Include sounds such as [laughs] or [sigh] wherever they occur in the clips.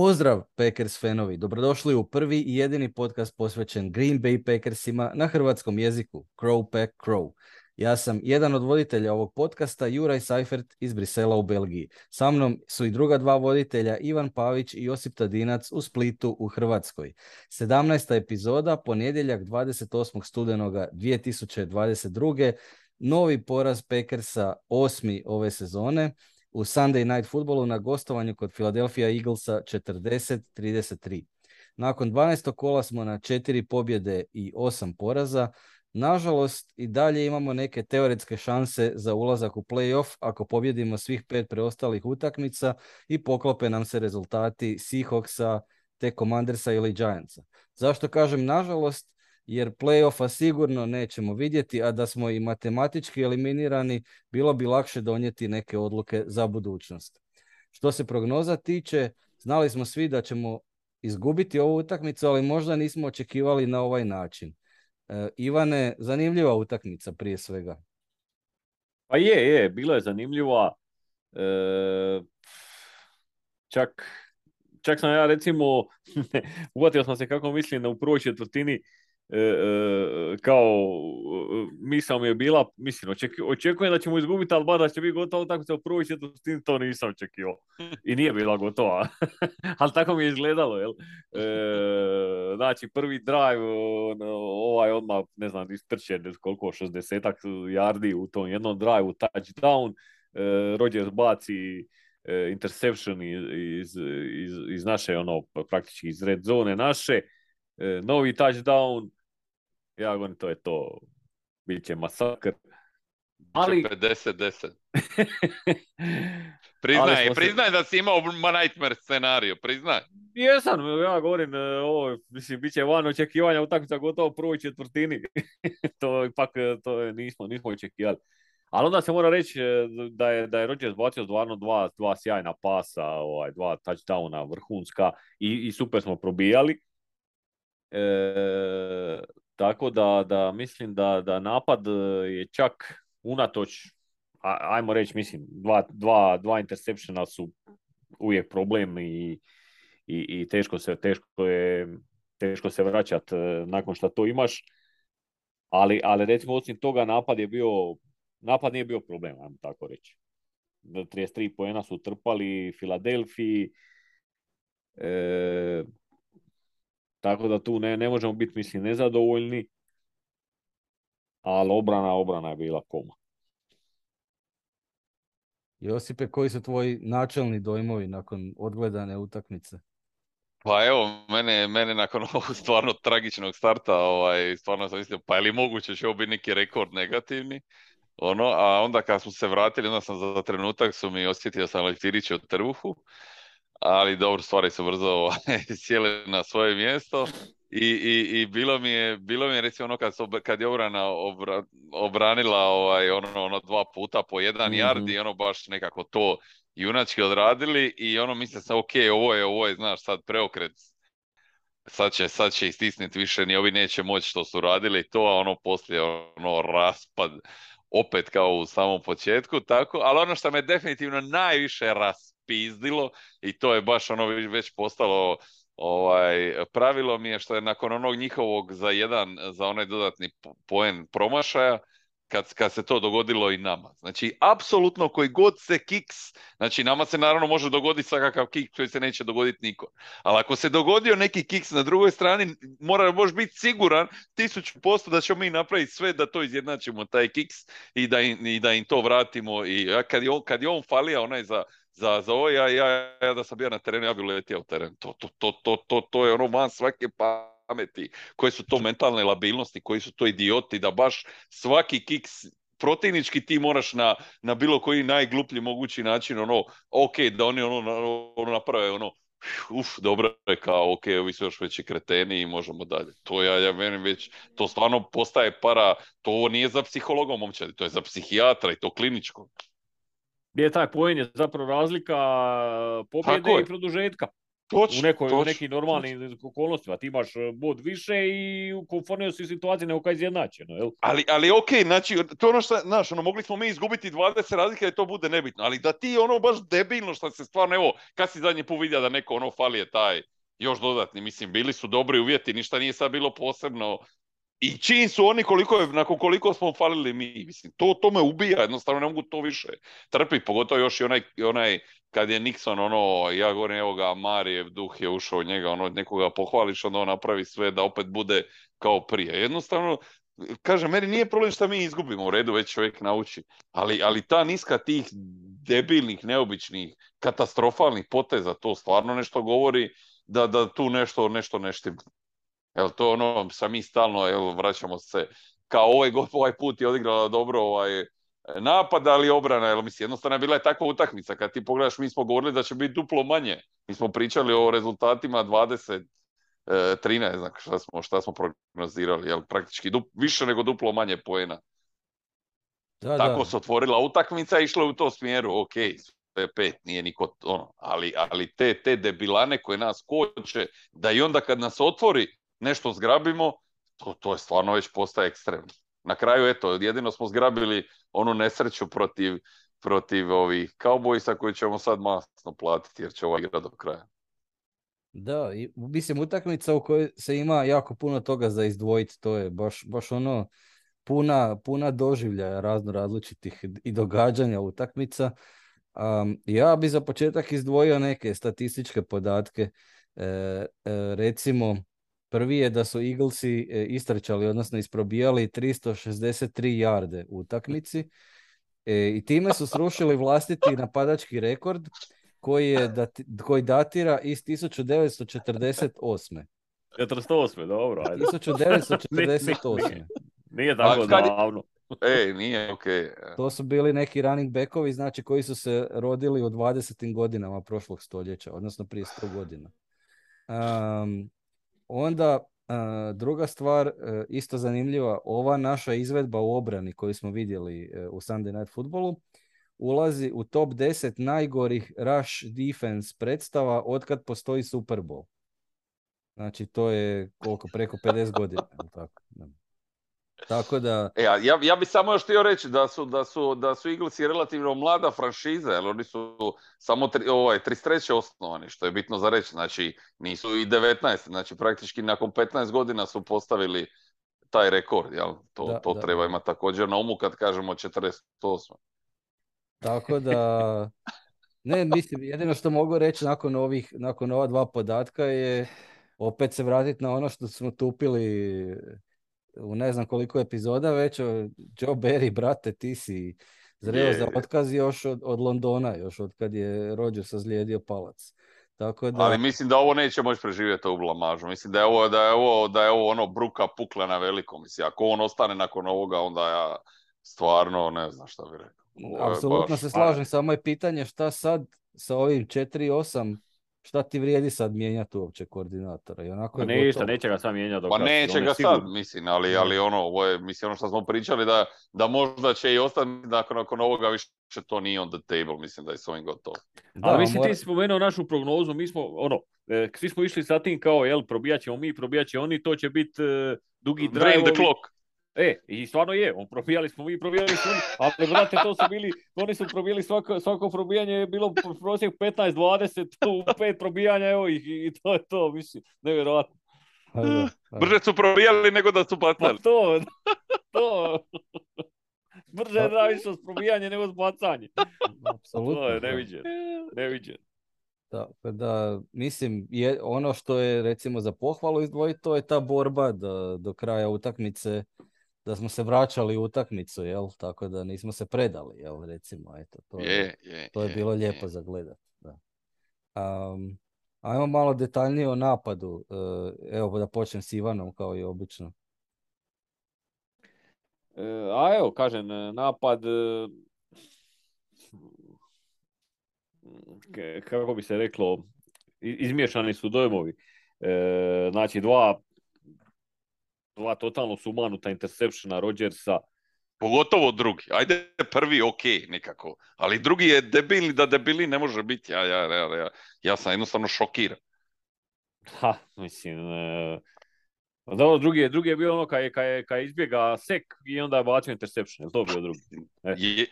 Pozdrav Packers fanovi, dobrodošli u prvi i jedini podcast posvećen Green Bay Packersima na hrvatskom jeziku, Crow Pack Crow. Ja sam jedan od voditelja ovog podcasta, Juraj Seifert iz Brisela u Belgiji. Sa mnom su i druga dva voditelja, Ivan Pavić i Josip Tadinac u Splitu u Hrvatskoj. 17. epizoda, ponedjeljak 28. studenoga 2022. Novi poraz Packersa, osmi ove sezone u Sunday Night Footballu na gostovanju kod Philadelphia Eaglesa 40-33. Nakon 12. kola smo na četiri pobjede i osam poraza. Nažalost, i dalje imamo neke teoretske šanse za ulazak u playoff ako pobjedimo svih pet preostalih utakmica i poklope nam se rezultati Seahawksa, te Commandersa ili Giantsa. Zašto kažem nažalost? Jer playoffa sigurno nećemo vidjeti, a da smo i matematički eliminirani, bilo bi lakše donijeti neke odluke za budućnost. Što se prognoza tiče, znali smo svi da ćemo izgubiti ovu utakmicu, ali možda nismo očekivali na ovaj način. E, Ivane, zanimljiva utakmica prije svega. Pa je, je, bilo je zanimljiva. E, čak, čak sam ja recimo, [laughs] uvatio sam se kako mislim da u prvoj četvrtini E, e, kao misao mi je bila, mislim, očekujem da ćemo izgubiti, ali bar da će biti gotovo tako se u prvoj četvrtini, to nisam očekivao. I nije bila gotova. [laughs] ali tako mi je izgledalo, jel? E, znači, prvi drive, ovaj odmah, ne znam, istrče koliko, 60 yardi u tom jednom drive, touchdown, e, Rodgers baci e, interception iz, iz, iz naše, ono, praktički iz red zone naše, novi touchdown, ja govorim, to je to. Biće masakr. Ali... 50-10. [laughs] priznaj, priznaj da si imao nightmare scenariju, priznaj. Jesam, ja govorim, e, ovo, mislim, bit će van očekivanja utakmica gotovo u prvoj četvrtini. [laughs] to ipak e, to nismo, nismo očekivali. Ali onda se mora reći e, da je, da je Rodgers bacio stvarno dva, dva sjajna pasa, ovaj, dva touchdowna vrhunska i, i super smo probijali. E, tako da, da mislim da, da napad e, je čak unatoč, ajmo reći, mislim, dva, dva, dva interseptiona su uvijek problem i, i, i teško, se, teško, je, teško se vraćat e, nakon što to imaš. Ali, ali recimo osim toga napad je bio, napad nije bio problem, ajmo tako reći. 33 poena su trpali Filadelfiji, e, tako da tu ne, ne možemo biti, mislim, nezadovoljni. Ali obrana, obrana je bila koma. Josipe, koji su tvoji načelni dojmovi nakon odgledane utakmice? Pa evo, mene, mene nakon [laughs] ovog stvarno tragičnog starta, ovaj, stvarno sam mislio, pa je li moguće će ovo biti neki rekord negativni? Ono, a onda kad smo se vratili, onda sam za trenutak su mi osjetio sam lektiriće od trbuhu ali dobro, stvari su brzo ovaj, [laughs] sjele na svoje mjesto. I, i, i bilo, mi je, bilo mi je recimo ono kad, kad je obrana obranila ovaj, ono, ono dva puta po jedan mm yard i ono baš nekako to junački odradili i ono mislim sam ok, ovo je, ovo je, znaš, sad preokret. Sad će, sad će istisniti više, ni ovi neće moći što su radili to, a ono poslije ono raspad opet kao u samom početku, tako, ali ono što me definitivno najviše ras, pizdilo i to je baš ono već postalo ovaj, pravilo mi je što je nakon onog njihovog za jedan, za onaj dodatni poen promašaja, kad, kad se to dogodilo i nama. Znači, apsolutno koji god se kiks, znači nama se naravno može dogoditi svakakav kiks koji se neće dogoditi niko. Ali ako se dogodio neki kiks na drugoj strani, mora možeš biti siguran tisuću posto da ćemo mi napraviti sve da to izjednačimo, taj kiks i da im, i da im to vratimo. I kad je on, kad je on falija onaj za za, za ovo, ja, ja, ja da sam bio na terenu, ja bi letio u teren. To, to, to, to, to, to je ono man svake pameti. Koje su to mentalne labilnosti, koji su to idioti, da baš svaki kiks protivnički ti moraš na, na bilo koji najgluplji mogući način, ono, ok, da oni ono, ono naprave, ono, uf, dobro je kao, ok, ovi su još veći kreteni i možemo dalje. To ja, ja meni već, to stvarno postaje para, to nije za psihologom momčadi, to je za psihijatra i to kliničko gdje je taj poen je zapravo razlika pobjede i produžetka. Točno, u, nekoj, u točno, nekim normalnim okolnostima. Ti imaš e, bod više i u konformnoj si situaciji nego kad je izjednačeno. Jel? Ali, ali ok, znači, to je ono što, znaš, ono, mogli smo mi izgubiti 20 razlike da to bude nebitno, ali da ti ono baš debilno što se stvarno, evo, kad si zadnji put vidio da neko ono fali je taj još dodatni, mislim, bili su dobri uvjeti, ništa nije sad bilo posebno, i čim su oni koliko je, nakon koliko smo falili mi, mislim, to, to me ubija, jednostavno ne mogu to više trpiti, pogotovo još i onaj, onaj kad je Nixon ono, ja govorim evo ga, Marijev duh je ušao u njega, ono, nekoga pohvališ, onda on napravi sve da opet bude kao prije. Jednostavno, kaže, meni nije problem što mi izgubimo, u redu već čovjek nauči, ali, ali ta niska tih debilnih, neobičnih, katastrofalnih poteza, to stvarno nešto govori da, da tu nešto, nešto ne štima. Jel to ono, sam mi stalno, jel, vraćamo se, kao ovaj, ovaj put je odigrala dobro ovaj, napad, ali obrana, jel, mislim, jednostavno je bila je takva utakmica, kad ti pogledaš, mi smo govorili da će biti duplo manje, mi smo pričali o rezultatima 20, 13, e, znam šta smo, šta smo prognozirali, jel, praktički dup, više nego duplo manje poena. Da, Tako se otvorila utakmica i išla u to smjeru, ok, sve pet, nije niko ono, ali, ali te, te debilane koje nas koče, da i onda kad nas otvori, nešto zgrabimo, to, to je stvarno već postaje ekstremno. Na kraju, eto, jedino smo zgrabili onu nesreću protiv, protiv ovih kaubojsa koji ćemo sad masno platiti jer će ova igra do kraja. Da, i, mislim utakmica u kojoj se ima jako puno toga za izdvojiti, to je baš, baš ono puna, puna doživljaja razno različitih i događanja utakmica. Um, ja bi za početak izdvojio neke statističke podatke. E, e, recimo, Prvi je da su Eaglesi e, istrčali, odnosno isprobijali 363 jarde u utakmici e, i time su srušili vlastiti napadački rekord koji, je koji datira iz 1948. 48, dobro. Ajde. 1948. nije, tako davno. Ej, nije okej. To su bili neki running backovi, znači koji su se rodili u 20. godinama prošlog stoljeća, odnosno prije 100 godina. Um, Onda druga stvar, e, isto zanimljiva, ova naša izvedba u obrani koju smo vidjeli e, u Sunday Night Footballu ulazi u top 10 najgorih rush defense predstava otkad postoji Super Bowl. Znači to je koliko, preko 50 godina. Tako, tako da... E, ja, ja bih samo još htio reći da su, da su, da su Eaglesi relativno mlada franšiza, jer oni su samo tri, ovaj, 33. osnovani, što je bitno za reći. Znači, nisu i 19. Znači, praktički nakon 15 godina su postavili taj rekord. Jel? To, to treba imati također na umu kad kažemo 48. Tako da... Ne, mislim, jedino što mogu reći nakon ovih, nakon ova dva podatka je opet se vratiti na ono što smo tupili u ne znam koliko epizoda već, Joe Berry, brate, ti si zreo za otkaz još od, od Londona, još od kad je Roger sazlijedio palac. Tako da... Ali mislim da ovo neće moći preživjeti u blamažu. Mislim da je ovo, da je ovo, da je ovo ono bruka pukla na veliko. Mislim, ako on ostane nakon ovoga, onda ja stvarno ne znam šta bi rekao. Apsolutno se slažem, samo je pitanje šta sad sa ovim 4-8 šta ti vrijedi sad mijenjati uopće koordinatora? I onako pa ništa, neće ga sad mijenjati. Pa neće ga sad, mislim, ali, ali ono, ovo je, mislim, ono što smo pričali da, da možda će i ostati nakon, nakon ovoga više to nije on the table, mislim da je s ovim gotovo. Da, ali mislim, ti si spomenuo našu prognozu, mi smo, ono, e, svi smo išli sa tim kao, jel, probijat ćemo mi, probijat će oni, to će biti e, dugi drive. the clock. E, i stvarno je, on probijali smo mi, probijali smo oni, ali brate, to su bili, oni su probijali svako, svako probijanje je bilo prosjek 15-20, u pet probijanja, evo ih, i to je to, mislim, nevjerojatno. Brže su probijali nego da su bacali. Pa to, [laughs] to. Brže je da išlo s probijanje nego s bacanje. Apsolutno. To je neviđen, neviđen. Da, da, mislim, je, ono što je recimo za pohvalu izdvojiti, to je ta borba da do kraja utakmice da smo se vraćali u utakmicu, jel? Tako da nismo se predali, jel? Recimo, eto, to je, je, to je, bilo lijepo za gledat. Da. Um, ajmo malo detaljnije o napadu. E, evo da počnem s Ivanom kao i obično. E, a evo, kažem, napad e, kako bi se reklo, izmiješani su dojmovi. znači, dva dva totalno sumanuta interceptiona Rodgersa. Pogotovo drugi. Ajde prvi ok nekako. Ali drugi je debilni da debili ne može biti. Ja, ja, ja, ja, ja sam jednostavno šokiran. Ha, mislim, e, dobro, drugi je, drugi je bio ono kad je, kad je, kad je izbjega sek i onda je bacio interception, je to bio drugi? E. Je,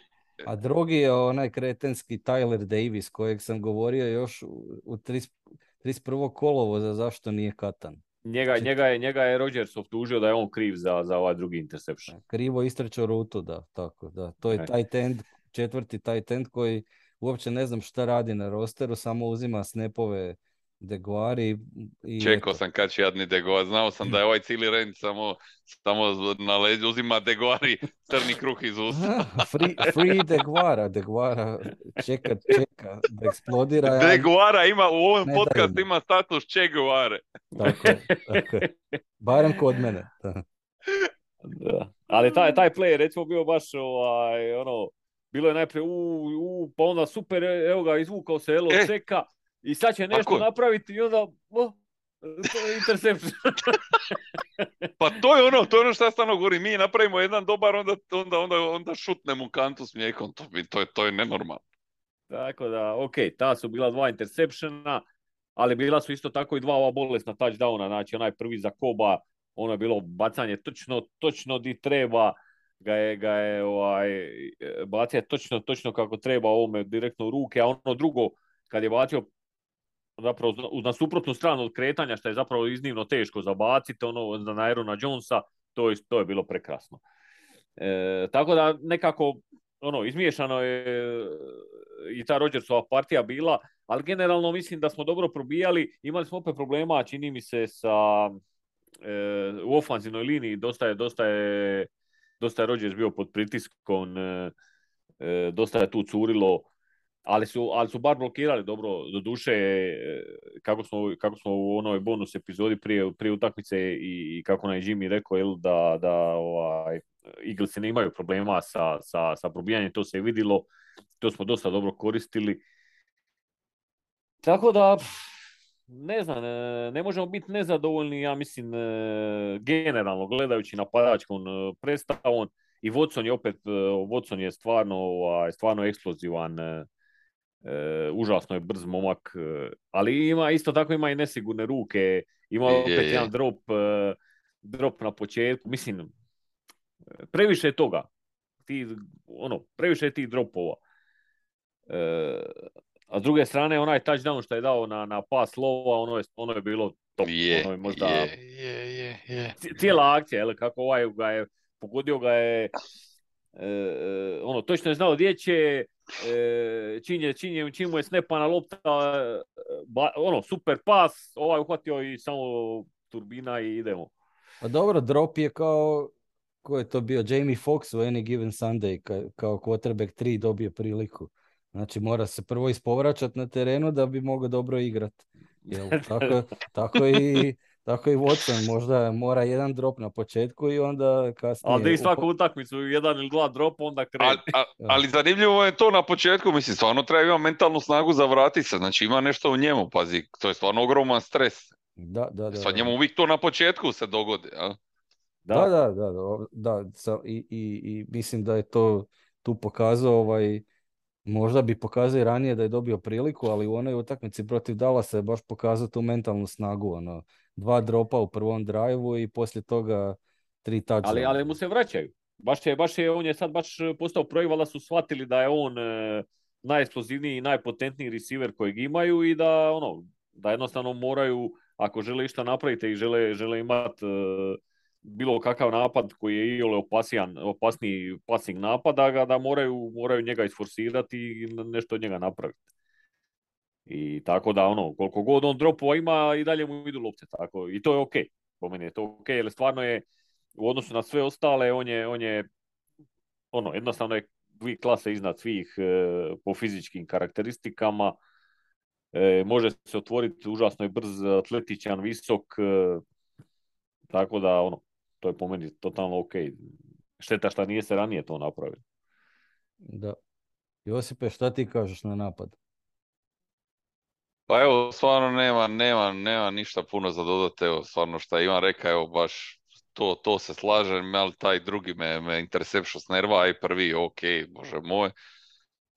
A drugi je onaj kretenski Tyler Davis kojeg sam govorio još u, u 30 31. kolovoza zašto nije katan. Njega, Čet- njega, je, njega je Rodgers optužio da je on kriv za, za ovaj drugi interception. Krivo istrčao rutu, da, tako, da. To je E. tight end, četvrti tight end koji uopće ne znam šta radi na rosteru, samo uzima snapove Deguari i Čekao eto. sam kad će jadni Degova, znao sam da je ovaj cijeli rend samo, samo na leđu uzima Degoari crni kruh iz usta. Free, free Deguara, Deguara čeka, čeka da eksplodira. ja- Deguara ima, u ovom Ne podcastu dajmo. ima status Che Guevare. Tako je, tako je. Barem kod mene. da. Da. Ali taj, taj play je recimo bio baš ovaj, ono, bilo je najprije u, u, pa onda super, evo ga, izvukao se Elo E. Seka i sad će nešto napraviti i onda, o, to je interception. [laughs] Pa to je ono, to je ono što ja stalno govorim, mi napravimo jedan dobar, onda, onda, onda, onda šutnemo u kantu s mlijekom, to, to, je, to je nenormalno. Tako da, ok, ta su bila dva interceptiona, ali bila su isto tako i dva ova bolesna touchdowna, znači onaj prvi za Koba, ono je bilo bacanje točno, točno di treba, ga je, ga je ovaj, bacio točno, točno kako treba ovome direktno u ruke, a ono drugo, kad je bacio zapravo na suprotnu stranu od kretanja, što je zapravo iznimno teško zabaciti, ono na Aarona Jonesa, to je, to je bilo prekrasno. E, tako da nekako ono, izmiješano je e, i ta Rodgersova partija bila, ali generalno mislim da smo dobro probijali. Imali smo opet problema, čini mi se, sa e, u ofanzivnoj liniji. Dosta je, dosta je, dosta je Rodgers bio pod pritiskom, e, e, dosta je tu curilo, ali su, ali su bar blokirali dobro. Do duše, kako smo, kako smo u onoj bonus epizodi prije, prije utakmice i, i kako nam je Jimmy rekao, jel, da, da ovaj, Eaglesi ne imaju problema sa, sa, sa probijanjem, to se je vidilo, to smo dosta dobro koristili. Tako da, ne znam, e, ne možemo biti nezadovoljni, ja mislim, e, generalno gledajući napadačkom e, predstavom i Watson je opet, e, Watson je stvarno, ovaj, stvarno eksplozivan, e, užasno je brz momak, e, ali ima isto tako ima i nesigurne ruke, ima opet je. jedan drop, e, drop na početku, mislim, previše je toga. Ti, ono, previše je tih dropova. E, a s druge strane, onaj touchdown što je dao na, na pas lova, ono je, ono je bilo top. Je, ono je možda je, je, je, je. ci- cijela akcija, jel, kako ovaj ga je, pogodio ga je, e, e, ono, točno je znao gdje će, e, čim, je, čim, je, čim mu je snepana lopta, e, ba- ono, super pas, ovaj uhvatio i samo turbina i idemo. Pa dobro, drop je kao, ko je to bio, Jamie Foxx u Any Given Sunday, ka- kao quarterback 3 dobije priliku. Znači mora se prvo ispovraćat na terenu da bi mogao dobro igrat. Jel, [laughs] tako, tako, i, tako i Watson možda mora jedan drop na početku i onda kasnije... Ali da i svaku utakmicu jedan ili dva dropa, onda krene. Al- a- ali zanimljivo je to na početku, mislim, stvarno treba imati mentalnu snagu za vratit se, znači ima nešto u njemu, pazi, to je stvarno ogroman stres. Da, da, da. Sva da. njemu uvijek to na početku se dogodi, a? Da, da, da, da, da, i, i, i mislim da je to tu pokazao, ovaj, možda bi pokazao i ranije da je dobio priliku, ali u onoj utakmici protiv Dallasa je baš pokazao tu mentalnu snagu, ono, dva dropa u prvom drajvu i poslije toga tri touchdowna. ali, ali mu se vraćaju. Baš je, baš je, on je sad baš postao projekt, valjda su shvatili da je on e, najeksplozivniji i najpotentniji receiver kojeg imaju i da ono, da jednostavno moraju, ako žele išta napraviti i žele, žele imati bilo kakav napad koji je iole opasijan, opasniji passing napad, da, ga, da moraju, moraju njega isforsirati i nešto od njega napraviti. I tako da ono, koliko god on dropova ima i dalje mu idu lopte. Tako, I to je ok. Po meni je to ok, jer stvarno je u odnosu na sve ostale, on je, on je ono, jednostavno je dvije klase iznad svih e, po fizičkim karakteristikama. E, može se otvoriti, užasno je brz, atletičan, visok, e, tako da ono, to je po meni totalno ok. Šteta šta nije se ranije to napravilo. Da. Josipe, šta ti kažeš na napad? Pa evo, stvarno nema, nema, nema ništa puno za dodati, evo, stvarno šta Ivan reka, evo, baš to, to se slažem, ali taj drugi me, me interception s nerva, i prvi, ok, bože moj.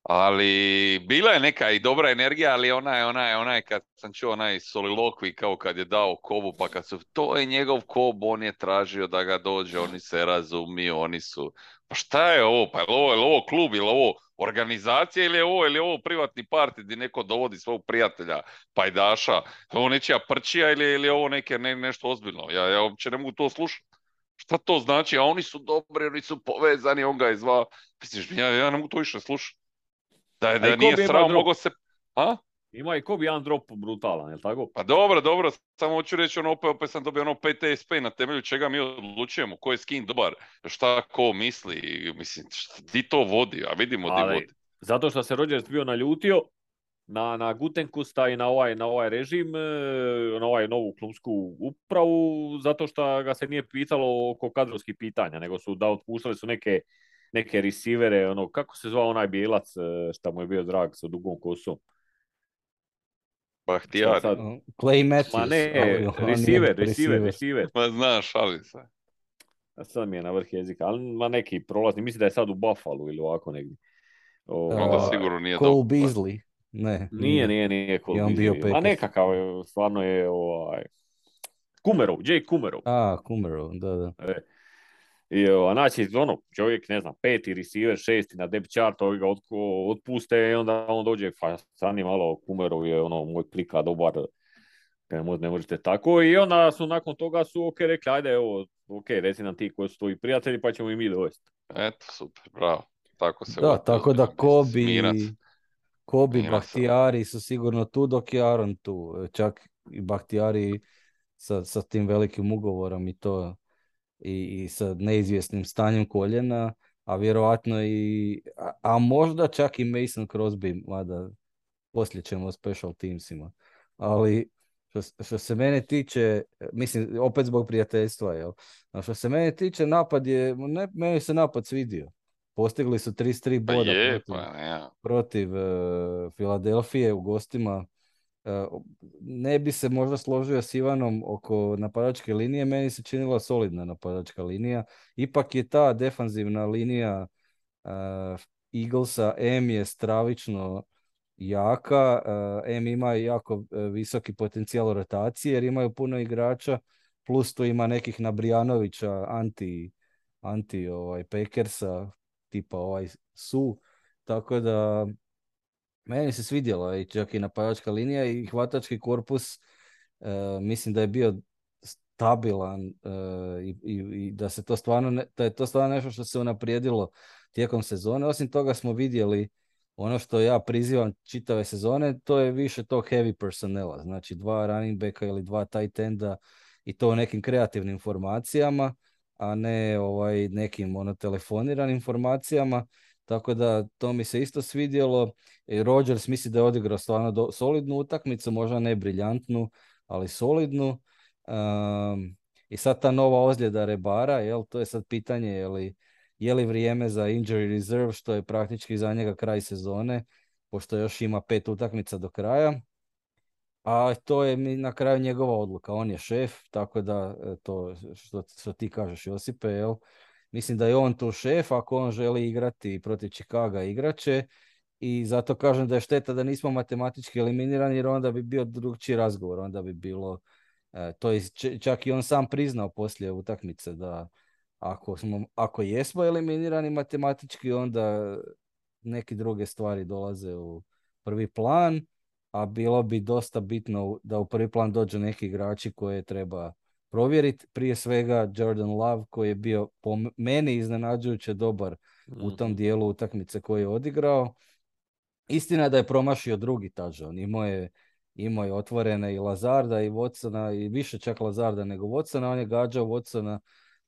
ali bila je neka i dobra energija, ali ona je, ona je, ona je kad sam čuo onaj solilokvi kao kad je dao Kobu, pa kad su, to je njegov Kob, on je tražio da ga dođe, oni se razumiju, oni su, pa šta je ovo, pa je li ovo, je li ovo klub, je li ovo organizacija ili je ovo, ili je ovo privatni parti gdje neko dovodi svog prijatelja, pajdaša, je ovo nečija prčija ili, ili je ovo neke, ne, nešto ozbiljno, ja, ja uopće ne mogu to slušati. Šta to znači? A oni su dobri, oni su povezani, on ga je zvao. Misliš, ja, ja ne mogu to više slušati. Da, je- da nije sram, mogo se... A? Ima i Kobe jedan drop brutalan, jel tako? Pa dobro, dobro, samo hoću reći ono, opet, opet sam dobio ono PTSP na temelju čega mi odlučujemo, ko je skin dobar, šta ko misli, mislim, šta, di to vodi, a vidimo di Ali- vodi. Zato što se Rodgers bio naljutio na, na Gutenkusta i na ovaj, na ovaj režim, e, na ovaj novu klubsku upravu, zato što ga se nije pitalo oko kadrovskih pitanja, nego su da otpuštali su neke neke receivere, ono, kako se zvao onaj bijelac e, šta mu je bio drag sa dugom kosom? Bahtijari. sad? Clay Matthews. Ma ne, ali receiver, receiver, receiver. Ma znaš, šali se. A Sad mi je na vrh jezika, ali ma neki prolazni, mislim da je sad u Buffalo ili ovako negdje. O, Onda A, sigurno nije Cole dobro. Beasley. Ne. Nije, nije, nije Cole Beasley. bio Packers. nekakav, je, stvarno je ovaj... Kumerov, Jake Kumerov. A, Kumero, da, da. I, o, znači, ono, čovjek, ne znam, peti receiver, šesti na depth chart, ovi ga otpuste i onda on dođe, pa stani malo, Kumerov je ono, moj klika dobar, ne, mo- ne možete tako. I onda su nakon toga su ok rekli, ajde, evo, ok, reci nam ti koji su tvoji prijatelji, pa ćemo i mi dovesti. Eto, super, bravo. Tako se Da, tako da Kobi, smirat. Kobi, Smirat. Bahtijari su sigurno tu dok je Aaron tu. Čak i Bahtijari sa, sa tim velikim ugovorom i to i, i sa neizvjesnim stanjem koljena, a vjerojatno i, a, a možda čak i Mason Crosby, mada poslije ćemo o special teamsima. Ali što, što se mene tiče, mislim, opet zbog prijateljstva, jel? A što se mene tiče, napad je, ne, meni se napad svidio. Postigli su 33 Pa boda je, protiv, pa ne. protiv e, Filadelfije u gostima. E, ne bi se možda složio s Ivanom oko napadačke linije, meni se činila solidna napadačka linija. Ipak je ta defanzivna linija e, Eaglesa M je stravično jaka, e, M ima jako visoki potencijal rotacije jer imaju puno igrača, plus tu ima nekih Nabrijanovića, anti, anti ovaj, Packersa, tipa ovaj Su, tako da meni se svidjela i čak i napadačka linija i hvatački korpus, e, mislim da je bio stabilan e, i, i, da se to stvarno, ne- da je to stvarno nešto što se unaprijedilo tijekom sezone. Osim toga smo vidjeli ono što ja prizivam čitave sezone, to je više tog heavy personela, znači dva running backa ili dva tight enda i to u nekim kreativnim formacijama, a ne ovaj nekim ono telefoniranim formacijama. Tako da to mi se isto svidjelo. I Rodgers misli da je odigrao stvarno do- solidnu utakmicu, možda ne briljantnu, ali solidnu. Um, I sad ta nova ozljeda Rebara, jel, to je sad pitanje je li, je li vrijeme za injury reserve, što je praktički za njega kraj sezone, pošto još ima pet utakmica do kraja. A to je na kraju njegova odluka. On je šef, tako da to što, što ti kažeš Josipe, jel? Mislim da je on tu šef, ako on želi igrati protiv Chicaga igraće i zato kažem da je šteta da nismo matematički eliminirani jer onda bi bio drugčiji razgovor, onda bi bilo, e, to je čak i on sam priznao poslije utakmice da ako, smo, ako jesmo eliminirani matematički onda neke druge stvari dolaze u prvi plan, a bilo bi dosta bitno da u prvi plan dođu neki igrači koje treba provjeriti. Prije svega Jordan Love koji je bio po meni iznenađujuće dobar u tom dijelu utakmice koji je odigrao. Istina je da je promašio drugi touchdown. Imao je, imao je otvorene i Lazarda i Watsona i više čak Lazarda nego Watsona. On je gađao Watsona,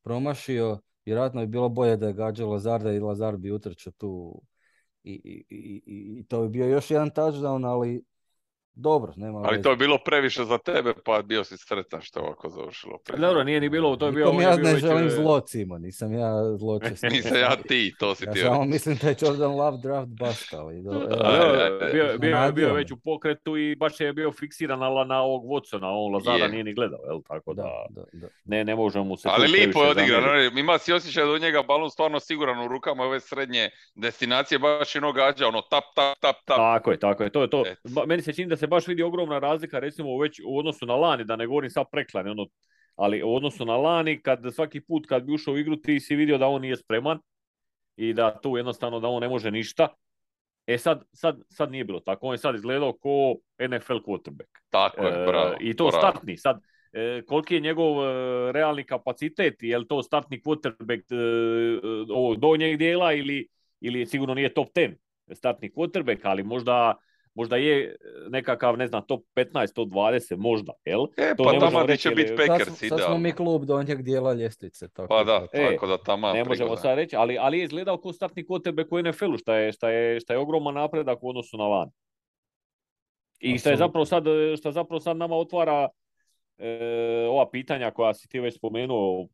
promašio. Vjerojatno bi bilo bolje da je gađao Lazarda i Lazard bi utrčao tu i, i, i, i- i to bi bio još jedan touchdown, ali Dobro, nema Ali veze. to je bilo previše za tebe, pa bio si sretan što je ovako završilo. Dobro, nije ni bilo, to je bio... Nikom ja bio ne već, želim e, zlo, Cimo, nisam ja zločest. [laughs] Nisam ja ti, to si Ja ti samo rekao. mislim da je Jordan Love draft bust, ali... Do, bio, bio, bio već u pokretu i baš je bio fiksiran na, na ovog Watsona, on Lazara Je. nije ni gledao, jel? Tako da, da, da, da. ne, ne možemo mu se Ali tu lijepo je previše odigran, ono, ima si osjećaj da od njega balon stvarno siguran u rukama ove srednje destinacije, baš je ono gađa, ono tap, tap, tap, tap. Tako je, tako je, to je to. Meni se čini da se baš vidi ogromna razlika, recimo već u odnosu na lani, da ne govorim sad preklani, ono, ali u odnosu na lani, kad svaki put kad bi ušao u igru, ti si vidio da on nije spreman i da tu jednostavno da on ne može ništa. E sad, sad, sad nije bilo tako, on je sad izgledao ko NFL quarterback. Tako je, E, bravo. I to bravo. startni. Sad, e, koliki je njegov e, realni kapacitet, je li to startni quarterback e, e, ovog donjeg dijela ili, ili sigurno nije top 10 startni quarterback, ali možda, možda je nekakav, ne znam, top 15, top 20, možda, jel? E, To pa ne tamo reći, će jer biti Sad, Packers, smo- sad smo mi klub donjeg dijela ljestvice. Tako Pa da, E, tako da tamo ne možemo sad reći, ali, ali je izgledao kao startni quarterback u NFL-u, šta je, šta, je, šta je ogroman napredak u odnosu na van. I šta je zapravo sad, šta zapravo sad nama otvara e, ova pitanja koja si ti već spomenuo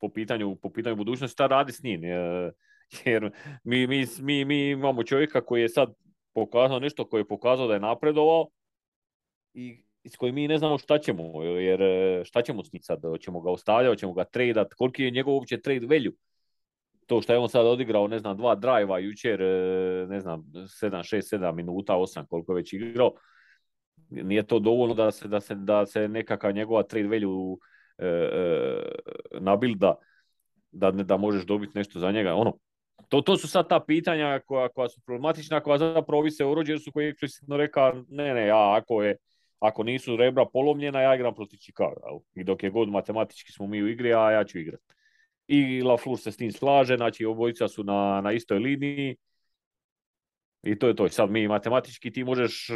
po pitanju, po pitanju budućnosti, šta radi s njim. E, jer mi, mi, mi, mi imamo čovjeka koji je sad pokazao nešto, koji je pokazao da je napredovao i s kojim mi ne znamo šta ćemo, jer e, šta ćemo s njim sad, hoćemo ga ostavljati, hoćemo ga tradat, koliki je njegov uopće trade value. To što je on sad odigrao, ne znam, dva drajva jučer, e, ne znam, 7, 6, 7 minuta, 8, koliko je već igrao, nije to dovoljno da se, da se, da se nekakav njegova trade value e, e, nabilda, da, da možeš dobiti nešto za njega. Ono, to, to su sad ta pitanja koja, koja su problematična, koja zapravo ovise o Rodgersu koji je eksplicitno rekao, ne, ne, ja ako je ako nisu rebra polomljena, ja igram protiv Chicago. jel? I dok je god matematički smo mi u igri, a ja ću igrati. I LaFleur se s tim slaže, znači obojica su na, na istoj liniji. I to je to. Sad mi matematički ti možeš e,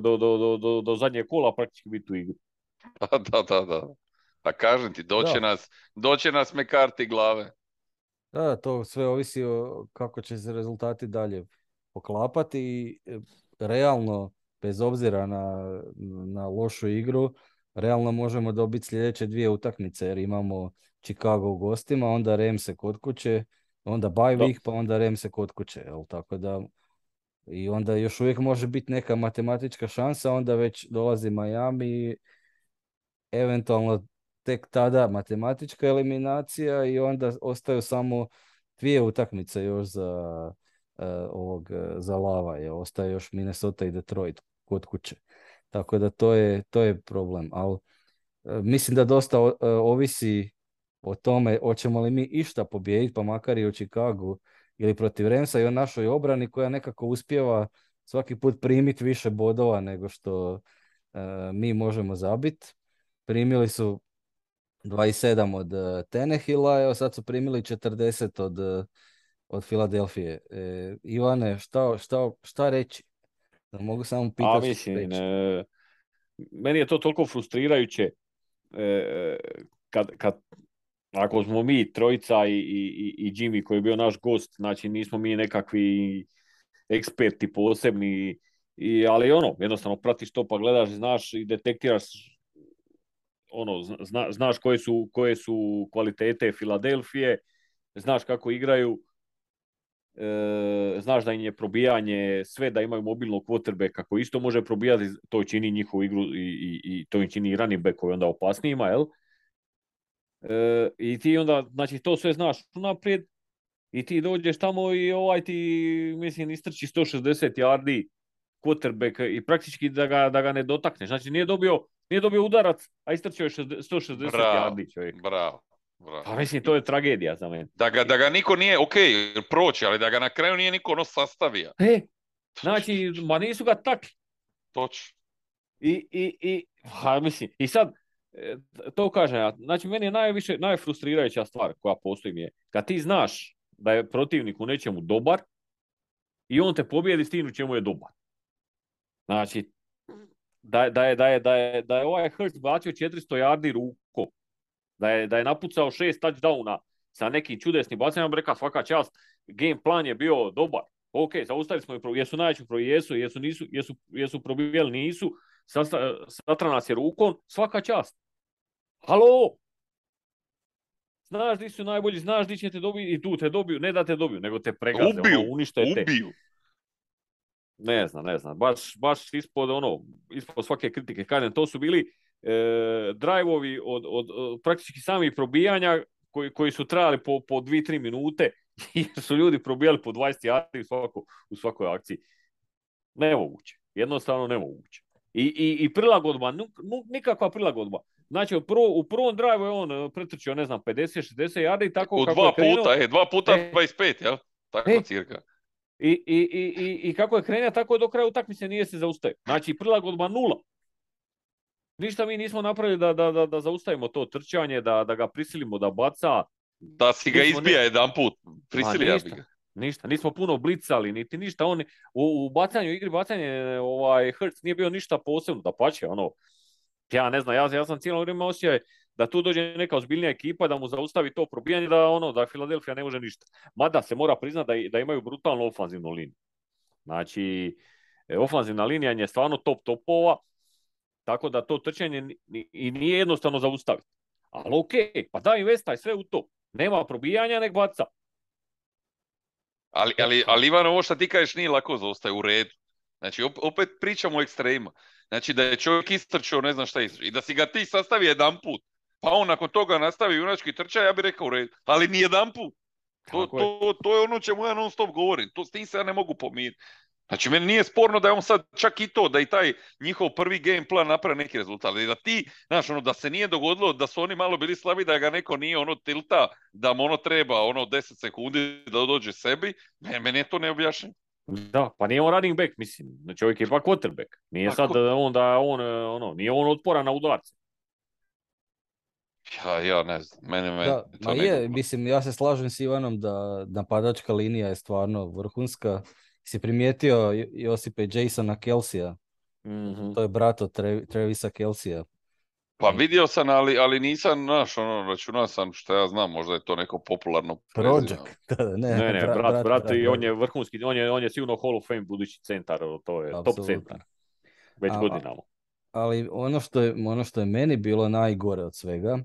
do, do, do, do, do zadnjeg kola praktički biti u igri. Pa [laughs] da, da, da. A kažem ti, doće Da. nas, doće nas me karti glave. Da, to sve ovisi o kako će se rezultati dalje poklapati i e, realno, bez obzira na, na lošu igru, realno možemo dobiti sljedeće dvije utakmice jer imamo Chicago u gostima, onda Remse kod kuće, onda week, pa onda Remse kod kuće, jel? Tako da i onda još uvijek može biti neka matematička šansa, onda već dolazi Miami eventualno tek tada matematička eliminacija i onda ostaju samo dvije utakmice još za e, ovog e, za lava je ostaje još Minnesota i Detroit kod kuće. Tako da to je to je problem, ali mislim da dosta o- e, ovisi o tome hoćemo li mi išta pobijediti, pa makar i u Chicagu ili protiv Remsa i o našoj obrani koja nekako uspjeva svaki put primiti više bodova nego što e, mi možemo zabiti. Primili su 27 od uh, Tenehila, evo sad su primili 40 od, eh, od Filadelfije. E, Ivane, šta, šta, šta reći? Da mogu samo A pitati mislim, e, meni je to toliko frustrirajuće e, kad, kad ako smo mi trojica i, i, i- i Jimmy koji je bio naš gost, znači nismo mi nekakvi eksperti posebni, i, ali ono, jednostavno pratiš to pa gledaš, znaš i detektiraš ono, zna, znaš koje su, koje su kvalitete Filadelfije, znaš kako igraju, e, znaš da im je probijanje sve da imaju mobilnog quarterbacka koji isto može probijati, to čini njihovu igru i, i, i to im čini i running backove onda opasnijima, jel? E, I ti onda, znači to sve znaš unaprijed i ti dođeš tamo i ovaj ti, mislim, istrči 160 yardi quarterback i praktički da ga, da ga ne dotakneš. Znači nije dobio, nije dobio udarac, a istrčio je 60 160 Bravo. čovjek. Bravo. bravo. Pa mislim, to je tragedija za mene. Da ga, da ga niko nije, ok, proći, ali da ga na kraju nije niko ono sastavio. E, znači, ma nisu ga takli. Toč. I, i, i, ha, mislim, i sad, e, to kažem ja, znači meni je najviše, najfrustrirajuća stvar koja postoji mi je, kad ti znaš da je protivnik u nečemu dobar i on te pobijedi s tim u čemu je dobar. Znači, da, da, je, da, je, da, je, da je ovaj Hurts bacio 400 yardi rukom, da je, da je napucao šest touchdowna sa nekim čudesnim bacanjem, ja bih rekao svaka čast, game plan je bio dobar. Ok, zaustavili smo i jesu najveći pro, jesu, jesu, nisu, jesu, jesu probijali, nisu, satra nas je rukom, svaka čast. Halo! Znaš di su najbolji, znaš di će te dobiti i tu te dobiju, ne da te dobiju, nego te pregaze, Ubiju, ono, unište te. Ne znam, ne znam, baš, baš ispod ono, ispod svake kritike, kažem, to su bili e, drive-ovi od, od, od praktički samih probijanja koji, koji su trajali po, po 2-3 minute, [laughs] jer su ljudi probijali po 20 yardi u, svako, u svakoj akciji. Nemoguće, jednostavno nemoguće. I, i, i prilagodba, nikakva prilagodba. Znači, u, prvo, u prvom drive je on e, pretrčio, ne znam, 50-60 yardi i tako U kako dva je krenuo, puta, e, dva puta E. 25, jel? Tako E. cirka. I, i, i, i, i kako je krenuo, tako je do kraja utakmice nije se zaustavio. Znači, prilagodba nula. Ništa mi nismo napravili da, da, da, da zaustavimo to trčanje, da, da ga prisilimo da baca. Da si ga Nismo izbija ne- jedan put. Prisilija ništa. bi ga. Ništa, nismo puno blicali, niti ništa. On, u, u bacanju, igri bacanje, ovaj, Hertz nije bio ništa posebno, da pače, ono, ja ne znam, ja, ja sam cijelo vrijeme osjećaj da tu dođe neka ozbiljnija ekipa da mu zaustavi to probijanje, da ono, da Filadelfija ne može ništa. Mada se mora priznati da, da imaju brutalnu ofanzivnu liniju. Znači, e, ofanzivna linija je stvarno top topova, tako da to trčanje i nije jednostavno zaustaviti. Ali ok, pa daj investaj sve u to. Nema probijanja, nek baca. Ali, ali, ali Ivan, ovo što ti kažeš nije lako zaustaje u redu. Znači, op- opet pričamo o ekstrema. Znači, da je čovjek istrčao, ne znam šta istrčao. I da si ga ti sastavi jedan put, pa on nakon toga nastavi junački trčaj, ja bih rekao u redu. Ali ni jedan put. To, to, to je ono čemu ja non stop govorim. To, s tim se ja ne mogu pomiriti. Znači, meni nije sporno da je on sad čak i to, da i taj njihov prvi game plan napravi neki rezultat. Ali da ti, znaš, ono, da se nije dogodilo da su oni malo bili slabi, da ga neko nije ono tilta, da mu ono treba ono 10 sekundi da dođe sebi, meni, meni je to neobjašnjeno. Da, pa nije on running back, mislim. Čovjek je ipak quarterback. Nije Pa sad on da on, ono, nije on otporan na udarce. Ja, ja ne znam, mene, mene Da, to ma je, mislim, ja se slažem s Ivanom da napadačka linija je stvarno vrhunska. Si primijetio Josipe Jasona Kelsija, Mhm. to je brat od Tre- Travisa Kelsija. Pa vidio sam, ali, ali nisam, znaš, ono, računao sam što ja znam, možda je to neko popularno [laughs] da, ne, Ne, ne, brat, brat, brat, i on brat. je vrhunski, on je, on je sigurno Hall of Fame budući centar, to je top Apsolutno. centar. Već a- godinama. ali ono što je, ono što je meni bilo najgore od svega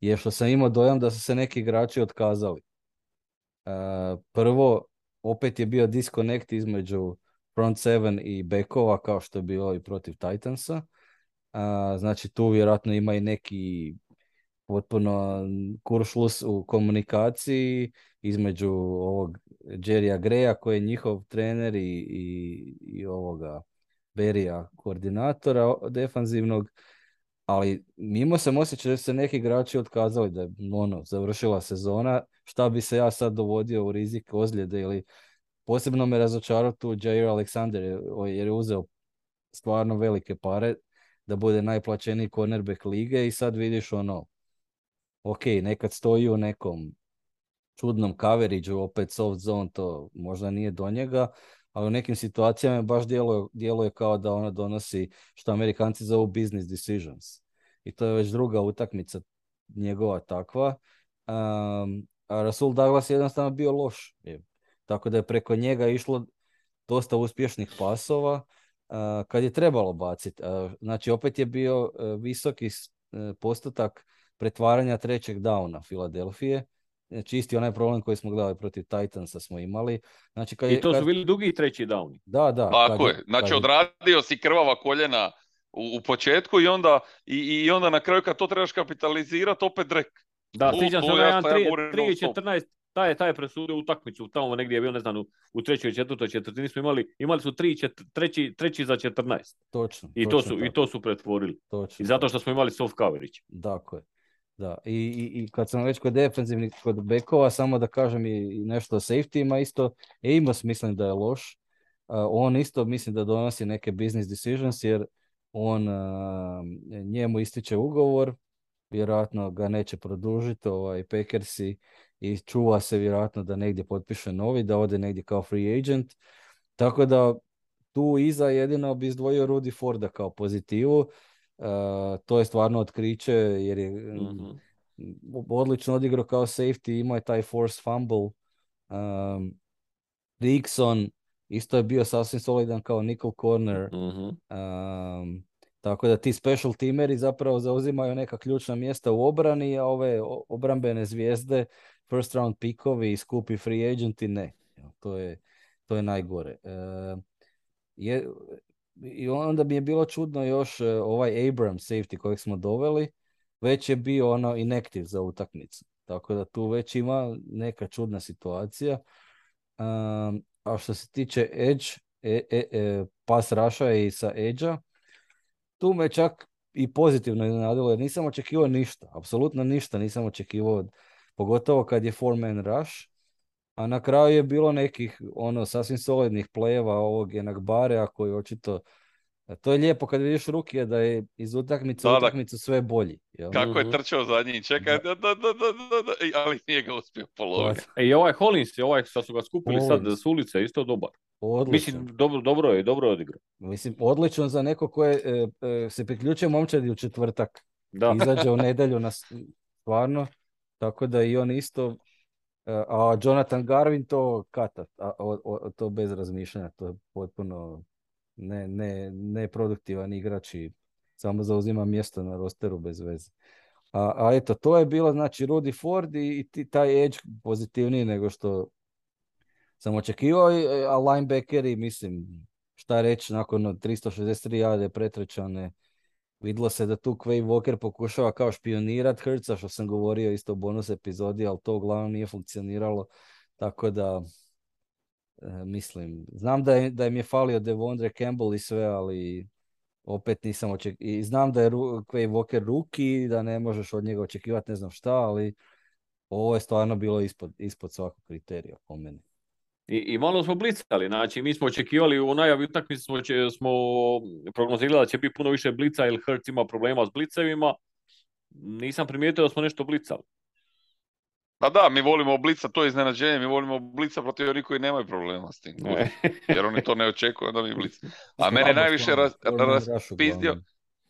je što sam imao dojam da su se neki igrači otkazali. E, prvo, opet je bio disconnect između front seven i backova kao što je bilo i protiv Titansa. A, znači tu vjerojatno ima i neki potpuno kuršlus u komunikaciji između ovog Jerrya Greya koji je njihov trener i, i, i ovoga Berija koordinatora defanzivnog, ali mimo sam osjećao da su se neki igrači otkazali da je ono, završila sezona, šta bi se ja sad dovodio u rizik ozljede ili posebno me razočarao tu Jair Alexander jer je uzeo stvarno velike pare da bude najplaćeniji cornerback lige i sad vidiš ono, ok, nekad stoji u nekom čudnom coverageu, opet soft zone, to možda nije do njega, ali u nekim situacijama baš djeluje, djeluje kao da ona donosi što Amerikanci zovu business decisions. I to je već druga utakmica njegova takva. Um, a Rasul Douglas je jednostavno bio loš. Je. Tako da je preko njega išlo dosta uspješnih pasova a, kad je trebalo baciti. Znači opet je bio e, visoki e, postotak pretvaranja trećeg downa Filadelfije. Znači isti onaj problem koji smo gledali protiv Titansa smo imali. Znači kad je, I to su kad- bili dugi treći downi. Da, da. Tako kad je, znači kad je- odradio si krvava koljena u, u početku i onda, i, i onda na kraju kad to trebaš kapitalizirati, opet drek. Da, To- sjećam to se stop. 3-14, taj je, taj je presudio utakmicu, tamo negdje je bio, ne znam, u, u trećoj, četvrtoj četvrtini smo imali, imali su tri, čet- treći, treći za 14. Točno. I to, točno su, i to su pretvorili. točno I zato što smo imali soft coverage. Tako je. Da, i, i, i kad sam već kod defensivnih, kod bekova, samo da kažem i, nešto o safetyima, isto Amos mislim da je loš. A, on isto mislim da donosi neke business decisions jer on, a, njemu ističe ugovor, vjerojatno ga neće produžiti, ovaj, Packersi i čuva se vjerojatno da negdje potpiše novi, da ode negdje kao free agent. Tako da tu iza jedino bi izdvojio Rudy Forda kao pozitivu. Uh, to je stvarno otkriće jer je Mhm. mm, odlično odigrao kao safety, imao je taj force fumble. Um, Dixon isto je bio sasvim solidan kao nickel corner. Mhm. Um, Tako da ti special timeri zapravo zauzimaju neka ključna mjesta u obrani, a ove obrambene zvijezde, first round pikovi i skupi free agenti ne. To je, to je najgore. E, je, I onda bi je bilo čudno još e, ovaj Abram safety kojeg smo doveli, već je bio ono inactive za utakmicu. Tako da tu već ima neka čudna situacija. Um, a što se tiče Edge, e, e, e, pas Raša i sa Edge-a, tu me čak i pozitivno iznenadilo jer nisam očekivao ništa, apsolutno ništa nisam očekivao, pogotovo kad je four man rush, a na kraju je bilo nekih ono sasvim solidnih plejeva ovog Enagbarea koji očito to je lijepo kad vidiš ruke da je iz utakmice u utakmicu sve bolji. Jel? Kako je trčao za njim, čekaj, da, da, da, da, ali nije ga uspio poloviti. E, I ovaj Hollins, ovaj što su ga skupili sad s ulice, isto dobar. Odličan. Mislim, dobro, dobro je, dobro je odigrao. Mislim, odličan za neko koje e, e, se priključuje momčadi u četvrtak. Da. Izađe u [laughs] nedjelju na stvarno. Tako da i on isto a Jonathan Garvin to kata, a, to bez razmišljanja, to je potpuno ne, ne, neproduktivan igrač i samo zauzima mjesto na rosteru bez veze. A, a eto, to je bilo znači Rudy Ford i, i taj edge pozitivniji nego što sam očekivao, a linebackeri, mislim, šta reći, nakon 363 jade pretrečane, vidjelo se da tu Quay Walker pokušava kao špionirat Hrca, što sam govorio isto u bonus epizodi, ali to uglavnom nije funkcioniralo, tako da e, mislim, znam da, je, da im je falio Devondre Campbell i sve, ali opet nisam očekivao. I znam da je Quay Walker ruki, da ne možeš od njega očekivati ne znam šta, ali ovo je stvarno bilo ispod, ispod svakog kriterija po meni. I, I malo smo blicali, znači mi smo očekivali u najavi utakmice smo, smo prognozirali da će biti puno više blica jer Hertz ima problema s blicevima. Nisam primijetio da smo nešto blicali. Pa da, mi volimo blica, to je iznenađenje, mi volimo blica protiv onih koji nemaju problema s tim. [laughs] Jer oni to ne očekuju da mi blica. A [laughs] mene najviše raz, raspizdio,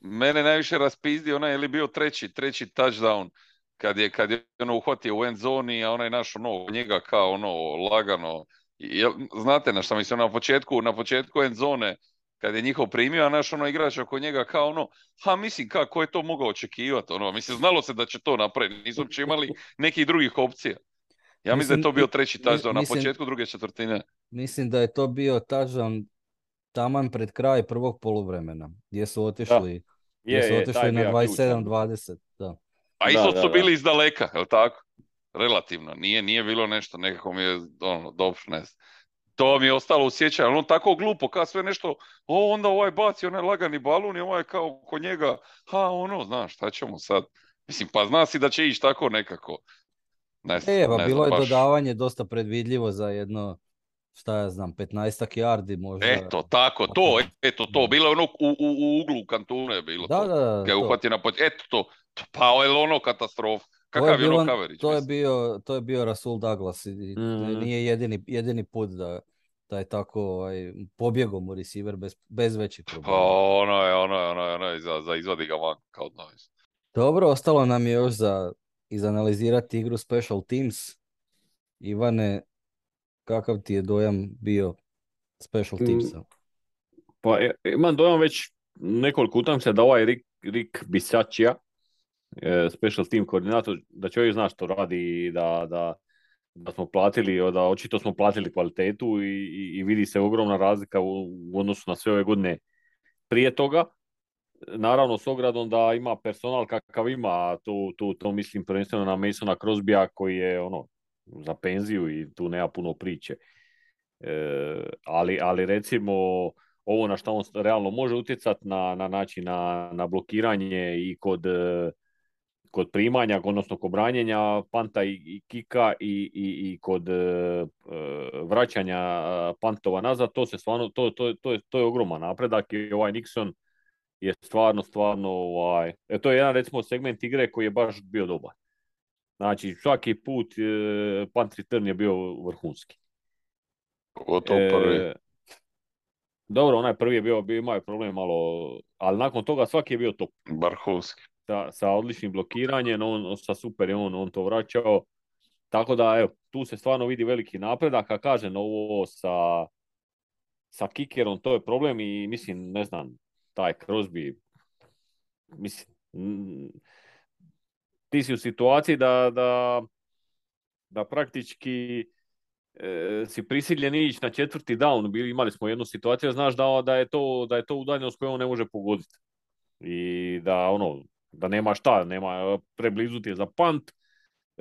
mene najviše raspizdio onaj je li bio treći, treći touchdown kad je, kad je ono uhvatio u end zoni, a onaj naš ono, njega kao ono lagano Jel, znate na šta mislim, na početku, na početku end zone, kad je njihov primio, a naš ono igrač oko njega kao ono, ha mislim kako je to mogao očekivati, ono, mislim znalo se da će to napraviti, nisu uopće imali nekih drugih opcija. Ja mislim, da je to bio treći touchdown na početku druge četvrtine. Mislim da je to bio touchdown taman pred kraj prvog poluvremena, gdje su otišli, gdje su otišli na 27-20. Da. A isto su bili iz daleka, je tako? Relativno, nije, nije bilo nešto, nekako mi je ono, dobro, ne To mi je ostalo u sjećanju, on tako glupo, kad sve nešto, o, onda ovaj baci onaj lagani balun i ovaj kao kod njega, ha, ono, znaš, šta ćemo sad? Mislim, pa zna si da će ići tako nekako. Ne, e, pa bilo je dodavanje dosta predvidljivo za jedno, šta ja znam, 15 yardi možda. Eto, tako, to, eto to, bilo je ono u, u, u uglu kantune je bilo da, to. Da, da, Kad je na eto to, pa je ono katastrofa. Kakav to je, bilo, to je bio, to je bio Rasul Douglas i mm. nije jedini, jedini put da, da je tako ovaj, pobjegom u receiver bez, bez većih pa problema. Pa ono je, ono je, ono je, ono je, za, za izvadi ga van kao nice. Dobro, ostalo nam je još za izanalizirati igru Special Teams. Ivane, kakav ti je dojam bio Special mm. Teamsa? Pa imam dojam već nekoliko utakmica da ovaj Rick, Rick Bisaccia, E, special team koordinator, da čovjek zna što radi i da, da, da smo platili, da očito smo platili kvalitetu i, i, vidi se ogromna razlika u, odnosu na sve ove godine prije toga. Naravno s ogradom da ima personal kakav ima, tu, tu, to mislim prvenstveno na Masona Crosbya koji je ono za penziju i tu nema puno priče. E, ali, ali recimo ovo na što on realno može utjecati na, na način na, na blokiranje i kod kod primanja, odnosno kod branjenja panta i, kika i, i, i kod e, e, vraćanja e, pantova nazad, to se stvarno, to, to, to, je, to je ogroman napredak i ovaj Nixon je stvarno, stvarno, ovaj, e, to je jedan recimo segment igre koji je baš bio dobar. Znači, svaki put e, punt return je bio vrhunski. Pogotovo prvi. dobro, onaj prvi je bio, bio imao je problem malo, ali nakon toga svaki je bio top. Vrhunski sa, sa odličnim blokiranjem, on sa super je on, on to vraćao. Tako da, evo, tu se stvarno vidi veliki napredak, a kažem, ovo sa, sa kikerom, to je problem i mislim, ne znam, taj Crosby, mislim, ti si u situaciji da, da, da praktički e, si prisiljen ići na četvrti down. Bili, imali smo jednu situaciju, znaš da, da je to, da je to udaljenost koju on ne može pogoditi. I da ono, da nema šta, nema preblizu ti je za pant,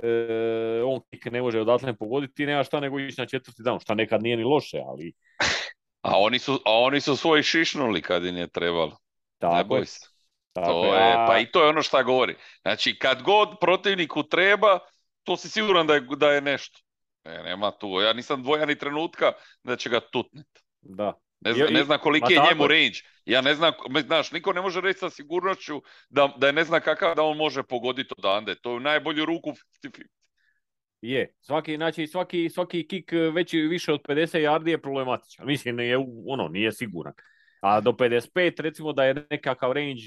e, on kik ne može odatle pogoditi, ti nema šta nego ići na četvrti down, šta nekad nije ni loše, ali... [laughs] A oni su, a oni su svoji šišnuli kad im je trebalo. Tako ne boj se. Tako To je, a- pa i to je ono šta govori. Znači, kad god protivniku treba, to si siguran da je, da je nešto. E, nema tu. Ja nisam dvoja ni trenutka da će ga tutnit. Da. Ne, zna, ne znam koliki je njemu je. range. Ja ne znam, znaš, niko ne može reći sa sigurnošću da, da je ne zna kakav da on može pogoditi odande. To je u najbolju ruku 50-50. Je, svaki, znači svaki, svaki kik veći više od 50 yardi je problematičan. Mislim, je, ono, nije siguran. A do 55, recimo da je nekakav range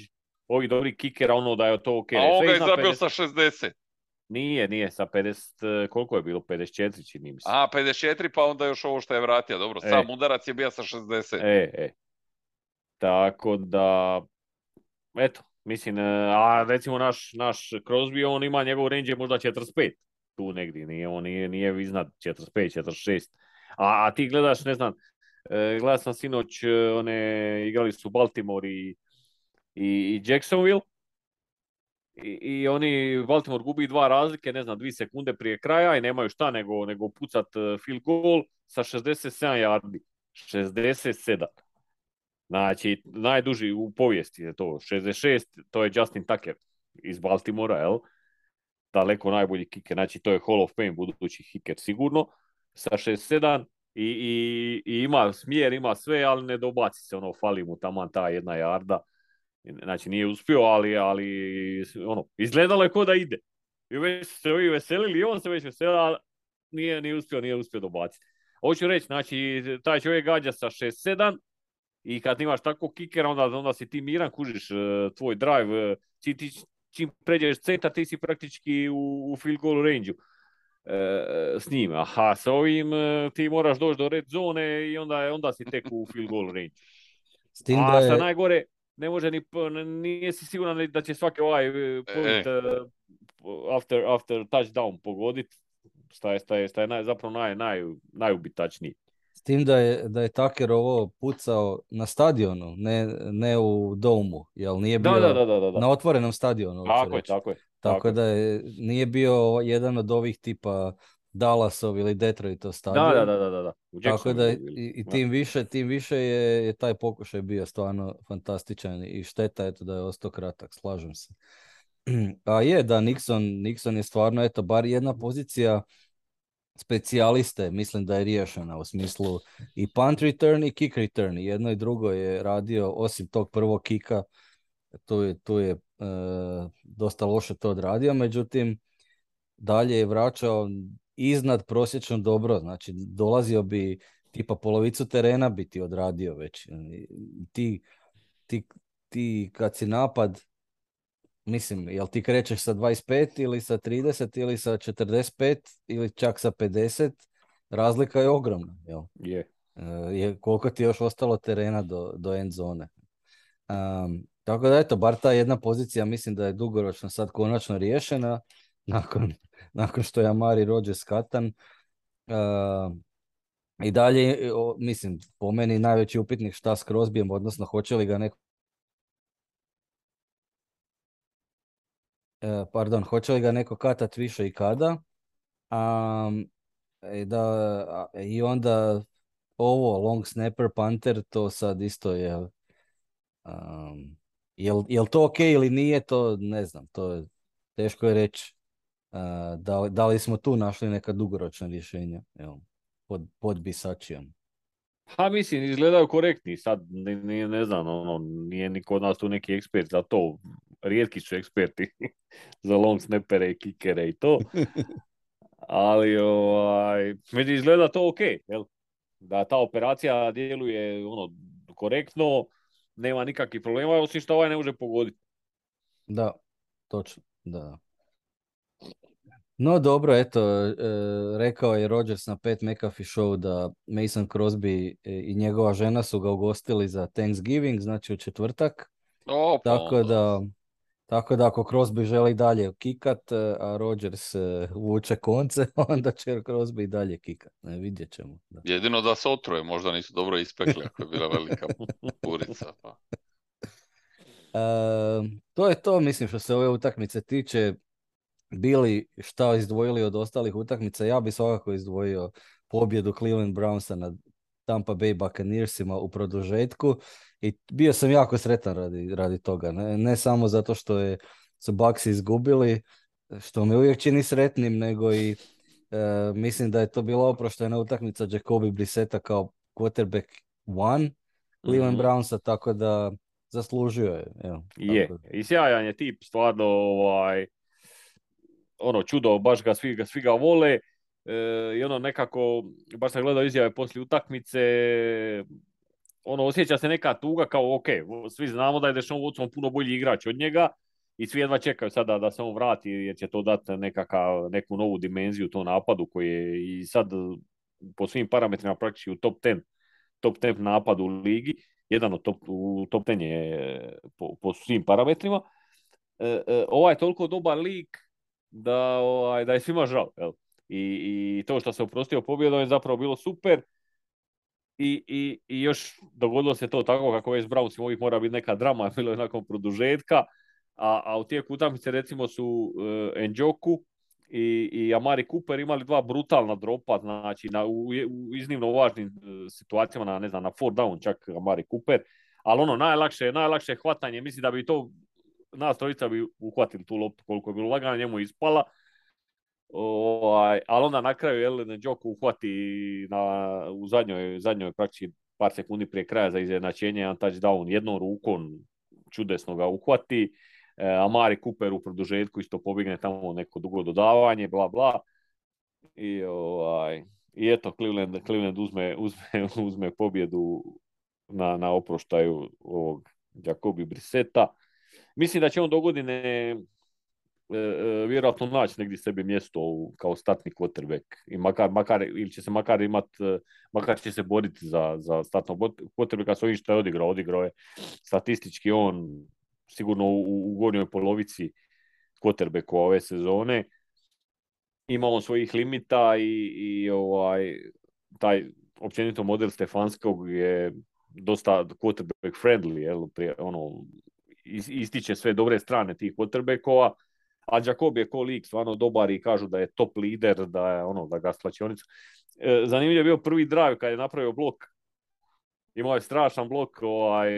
ovih dobrih kikera, ono da je to ok. A on ga je zabio 50 sa 60. Nije, nije, sa 50, koliko je bilo? 54, čini mi se. A, 54, pa onda još ovo što je vratio. Dobro, E. sam udarac je bio sa 60. E, e. Tako da, eto, mislim, e, a recimo naš, naš Crosby, on ima njegov range je možda 45, tu negdje, nije, on nije, nije iznad 45, 46. A, a ti gledaš, ne znam, e, gledao sam sinoć, e, one, igrali su Baltimore i, i, i Jacksonville, i, i oni, Baltimore gubi dva razlike, ne znam, dvije sekunde prije kraja i nemaju šta nego, nego pucat e, field goal sa 67 yardi. 67. Znači, najduži u povijesti je to. 66, to je Justin Tucker iz Baltimora, jel? Daleko najbolji kiker. Znači, to je Hall of Fame budući kiker sigurno. Sa 67 i, i, i ima smjer, ima sve, ali ne dobaci se. Ono, fali mu taman ta jedna jarda. Znači, nije uspio, ali, ali ono, izgledalo je ko da ide. I već su se ovi veselili i on se već veselio, ali nije, nije uspio, nije uspio dobaciti. Hoću reći, znači, taj čovjek gađa sa 6-7 i kad imaš tako kikera, onda, onda si ti miran, kužiš e, tvoj drive, e, ti, ti čim pređeš centar, ti si praktički u, u field goal range s njim. Aha, sa ovim e, ti moraš doći do red zone i onda, onda si tek u field goal range. S tim A da je, najgore, ne može ni, nije si siguran da će svaki ovaj e, point e, after, after touchdown pogoditi. Šta je, šta je, šta je naj, zapravo naj, naj, najubitačniji. s tim da je, da je Tucker ovo pucao na stadionu, ne, ne u domu, jel nije bio Da, da, da, da, da. da. na otvorenom stadionu. Tako je, tako je. Tako tako je. da je, nije bio jedan od ovih tipa Dallasov ili Detroitov stadion. Da, da, da, da, da. U Tako da i, i tim više, tim više je, je taj pokušaj bio stvarno fantastičan i šteta eto da je ostao kratak, slažem se. [clears throat] A je da Nixon, Nixon je stvarno eto bar jedna pozicija specijaliste mislim da je riješena u smislu i punt return i kick return. Jedno i drugo je radio osim tog prvog kika tu je, tu je e, dosta loše to odradio, međutim dalje je vraćao iznad prosječno dobro, znači dolazio bi tipa polovicu terena bi ti odradio već. Ti, ti, ti kad si napad, mislim, jel ti krećeš sa 25 ili sa 30 ili sa 45 ili čak sa 50, razlika je ogromna, jel? Je. E, je koliko ti je još ostalo terena do, do end zone. Um, tako da eto, bar ta jedna pozicija mislim da je dugoročno sad konačno riješena nakon, nakon što je Amari Rodgers katan. Uh, I dalje, mislim, po meni najveći upitnik šta s Crosbyjem, odnosno hoće li ga neko E, pardon, hoće li ga neko katat više i kada? Um, i da, a- I onda ovo, long snapper, punter, to sad isto je... Um, jel, jel to ok ili nije, to ne znam, to je teško je reći. Da, li- da li smo tu našli neka dugoročna rješenja jel, pod, pod bisačijom. Ha, mislim, izgledaju korektni. Sad, ne, ne, znam, ono, nije niko od nas tu neki ekspert za to. Rijetki su eksperti [laughs] za long snappere i kikere i to. [laughs] Ali, ovaj, izgleda to ok, jel? Da ta operacija djeluje ono, korektno, nema nikakvih problema, osim što ovaj ne može pogoditi. Da, točno, da. No dobro, eto, e, rekao je Rodgers na Pat McAfee show da Mason Crosby e, i njegova žena su ga ugostili za Thanksgiving, znači u četvrtak. O, pa Tako da, Tako da ako Crosby želi dalje kikat, e, a Rodgers e, vuče konce, [laughs] onda će Crosby i dalje kikat. Ne, vidjet ćemo. Da. Jedino da se otruje, možda nisu dobro ispekli ako je bila velika purica. Pa. [laughs] E, to je to, mislim, što se ove utakmice tiče. Bili šta izdvojili od ostalih utakmica, ja bi svakako izdvojio pobjedu Cleveland Brownsa nad Tampa Bay Buccaneersima u produžetku i bio sam jako sretan radi, radi toga. Ne, ne samo zato što je, su Bucks izgubili, što me uvijek čini sretnim, nego i e, mislim da je to bila oproštajna utakmica Jacobi Brisseta kao quarterback one Cleveland Mhm. Brownsa, tako da zaslužio je. Evo, Je, tako i sjajan je tip, stvarno, ovaj, ono, čudo, baš ga svi, ga, svi ga vole. E, I ono nekako, baš sam gledao izjave poslije utakmice, ono, osjeća se neka tuga kao, ok, svi znamo da je Deshaun Watson puno bolji igrač od njega i svi jedva čekaju sada da se on vrati jer će to dati neku novu dimenziju tom napadu koji je i sad po svim parametrima praktički u top 10, top 10 napadu u ligi, jedan od top, u top 10 je po, po svim parametrima. E, e, ovaj je toliko dobar lik da, ovaj, da je svima žao. Jel? I, I to što se oprostio pobjedom je zapravo bilo super. I, i, i još dogodilo se to tako kako već s Brownsima mora biti neka drama, [laughs] bilo je nakon produžetka, a, a u tijeku utakmice recimo su uh, Njoku i, i Amari Cooper imali dva brutalna dropa, znači na, u, u iznimno važnim uh, situacijama, na, ne znam, na four down čak Amari Cooper, ali ono najlakše, najlakše hvatanje, mislim da bi to nas trojica bi uhvatili tu loptu koliko je bilo lagano, njemu je ispala, Ovaj, ali onda na kraju Ellen Joku uhvati na, u zadnjoj, zadnjoj praktički par sekundi prije kraja za izjednačenje jedan touchdown jednom rukom čudesno ga uhvati. E, Amari Cooper u produžetku isto pobigne tamo neko dugo dodavanje, bla bla. I, ovaj, i eto, Cleveland, Cleveland uzme, uzme, uzme pobjedu na, na oproštaju ovog Jacobi Briseta. Mislim da će on do godine e, e, vjerojatno naći negdje sebi mjesto u, kao startni quarterback. I makar, makar, ili će se makar imat, e, makar će se boriti za, za startnog quarterbacka s ovim što je odigrao, odigrao je statistički on sigurno u, u gornjoj polovici quarterbacka ove sezone. Ima on svojih limita i, i ovaj, taj općenito model Stefanskog je dosta quarterback friendly, jel, prije, ono, ističe sve dobre strane tih quarterbackova, a Jacob je ko lik stvarno dobar i kažu da je top lider, da je ono, da ga slačionica. E, zanimljiv je bio prvi drive kad je napravio blok. Imao je strašan blok, ovaj,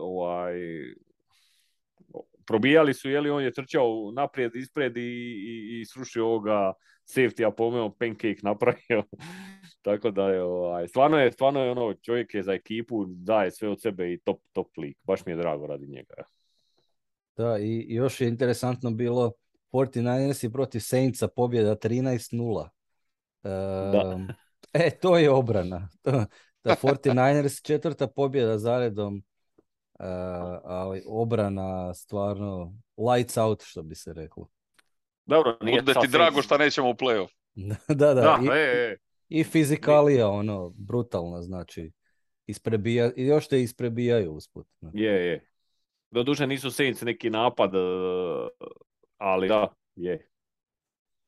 ovaj, probijali su, jeli on je trčao naprijed, ispred i, i, i srušio ovoga safety-a, pomeo pancake napravio. [laughs] Tako da je, ovaj, stvarno je, stvarno je ono, čovjek je za ekipu, daje sve od sebe i top, top lik. Baš mi je drago radi njega. Da, i još je interesantno bilo 49ers protiv Saintsa pobjeda 13-0. Um, e, to je obrana. [laughs] da 49ers četvrta pobjeda zaredom, ali obrana stvarno lights out, što bi se reklo. Dobro, nije Bude ti drago što nećemo u playoff. [laughs] da, da. da I, e, e. i fizikalija, ono, brutalna, znači. Isprebija, I još te isprebijaju usput. Je, je. Doduše nisu Saints neki napad, ali da, je.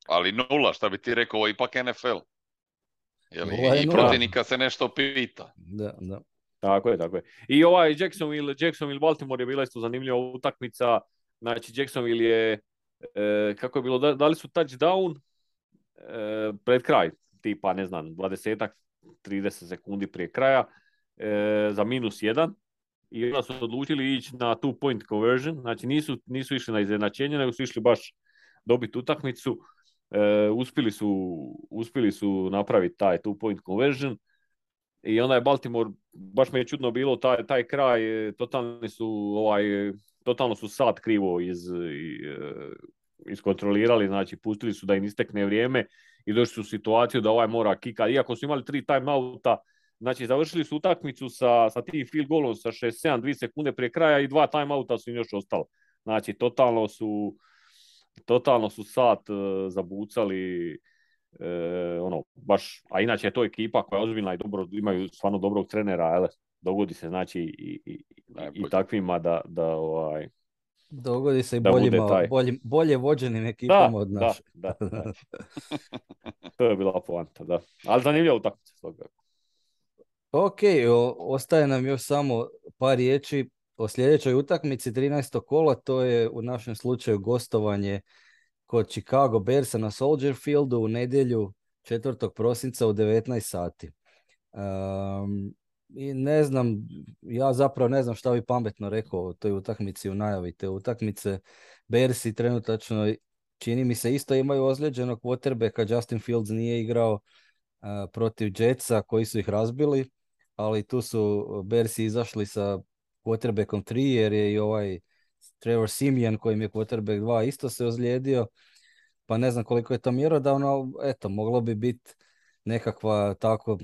Ali nula, šta bi ti rekao, ovo je ipak NFL. Jeli, I protivnika se nešto pita. Da, da. Tako je, tako je. I ovaj Jacksonville, Jacksonville Baltimore je bila isto zanimljiva utakmica. Znači Jacksonville je, e, kako je bilo, da, dali su touchdown e, pred kraj, tipa ne znam, 20 30 sekundi prije kraja e, za minus jedan i onda su odlučili ići na two point conversion, znači nisu, nisu išli na izjednačenje, nego su išli baš dobiti utakmicu. E, uspjeli, su, uspjeli su napraviti taj two point conversion i onda je Baltimore, baš mi je čudno bilo taj, taj kraj, totalni su ovaj, totalno su sad krivo iz, iskontrolirali, znači pustili su da im istekne vrijeme i došli su u situaciju da ovaj mora kika, iako su imali tri timeouta, Znači, završili su utakmicu sa, sa tim field golom sa 6-7, 2 sekunde prije kraja i dva timeouta su im još ostalo. Znači, totalno su, totalno su sat uh, zabucali, uh, ono, baš, a inače je to ekipa koja je ozbiljna i dobro, imaju stvarno dobrog trenera, ale, dogodi se, znači, i, i, i takvima da, da, ovaj, Dogodi se i boljima, taj. bolje, bolje vođenim ekipama od naše. da, da, [laughs] da. [laughs] To je bila poanta, da. Ali zanimljiva utakmica. Ok, o- ostaje nam još samo par riječi o sljedećoj utakmici 13. kola, to je u našem slučaju gostovanje kod Chicago Bearsa na Soldier Fieldu u nedjelju 4. prosinca u 19 sati. Um, I ne znam, ja zapravo ne znam šta bi pametno rekao o toj utakmici u najavi te utakmice. Bearsi trenutačno čini mi se isto imaju ozlijeđenog quarterbacka, Justin Fields nije igrao a, protiv Jetsa koji su ih razbili, ali tu su Bearsi izašli sa quarterbackom 3 jer je i ovaj Trevor Simeon kojim je quarterback 2 isto se ozlijedio, pa ne znam koliko je to mjerodavno, eto, moglo bi biti nekakva tako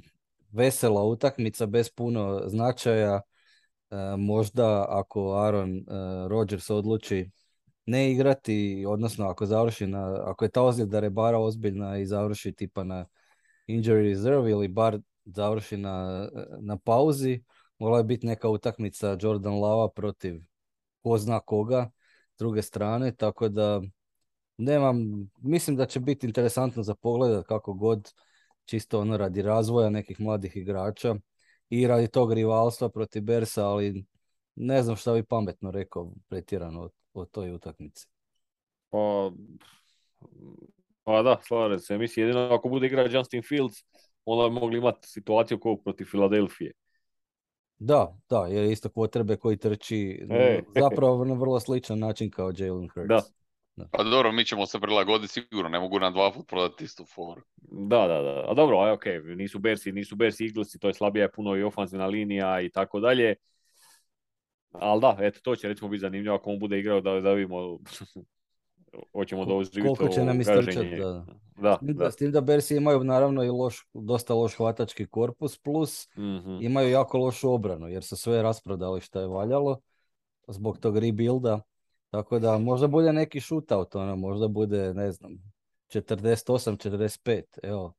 vesela utakmica bez puno značaja. E, možda ako Aaron e, Rodgers odluči ne igrati, odnosno ako završi na, ako je ta ozljeda rebara ozbiljna i završi tipa na injury reserve ili bar završi na, na pauzi, mogla je biti neka utakmica Jordan Lava protiv ko zna koga s druge strane, tako da nemam, mislim da će biti interesantno za pogled kako god, čisto ono radi razvoja nekih mladih igrača i radi tog rivalstva protiv Bersa, ali ne znam šta bi pametno rekao pretjerano o, o toj utakmici. Pa, pa da, slažem se. Mislim, jedino ako bude igrao Justin Fields, onda bi mogli imati situaciju kao protiv Filadelfije. Da, da, je isto potrebe koji trči E. zapravo na vrlo sličan način kao Jalen Hurts. Da. Pa dobro, mi ćemo se prilagoditi sigurno, ne mogu nam dva put prodati istu foru. Da, da, da. A dobro, aj, ok, nisu Bersi, nisu Bersi Eaglesi, to je slabija je puno i ofanzivna linija i tako dalje. Ali da, eto, to će recimo biti zanimljivo ako on bude igrao da, da vidimo hoćemo da oživiti Koliko će nam istrčati, da. Da, S tim da. da, s tim da Bersi imaju naravno i loš, dosta loš hvatački korpus, plus Mhm. imaju jako lošu obranu, jer su sve rasprodali što je valjalo zbog tog rebuilda. Tako da možda bude neki shootout, ono, možda bude, ne znam, 48-45, evo.